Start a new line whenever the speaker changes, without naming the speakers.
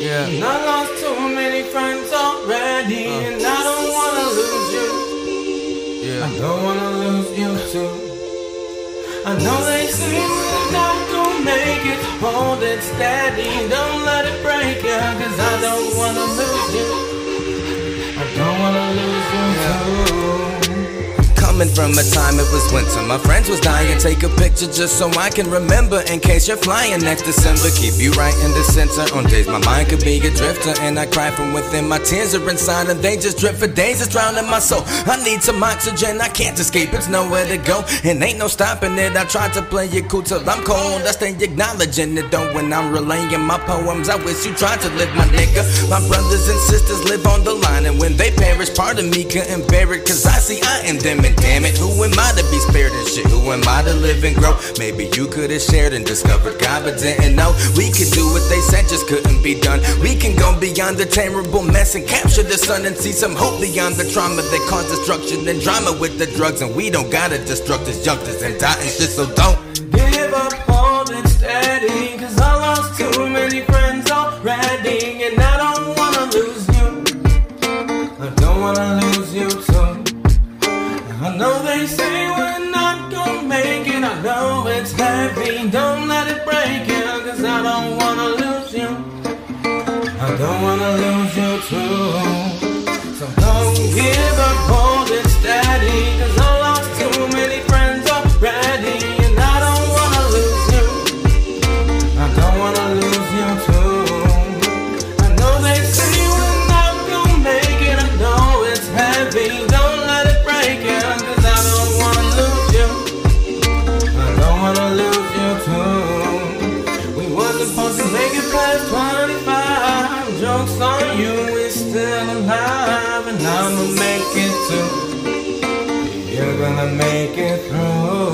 Yeah.
And I lost too many friends already,
Uh.
and I don't wanna lose you.
Yeah.
I don't wanna lose you too. I know they say we're not gonna make it. Hold it steady, don't let it break ya, cause I don't wanna lose you. I don't wanna lose you too.
Coming from a time it was winter, my friends was dying. Take a picture just so I can remember. In case you're flying next December, keep you right in the center. On days my mind could be a drifter, and I cry from within. My tears are inside, and they just drip for days. It's drowning my soul. I need some oxygen, I can't escape. It's nowhere to go, and ain't no stopping it. I try to play it cool till I'm cold. I stay acknowledging it though when I'm relaying my poems. I wish you tried to live, my nigga. My brothers and sisters live on the line, and when they perish, part of me couldn't bear it. Cause I see I am them, and damn it, who am I to be spared and shit? Who am I to live and grow? Maybe you could have shared and discovered God, but didn't know. We could do what they said just couldn't be done. We can go beyond the terrible mess and capture the sun and see some hope beyond the trauma that caused destruction and drama with the drugs. And we don't gotta destruct this and die and shit, so don't.
Don't let it break you, cause I don't wanna lose you. I don't wanna lose you too. So don't give too. You're gonna make it through.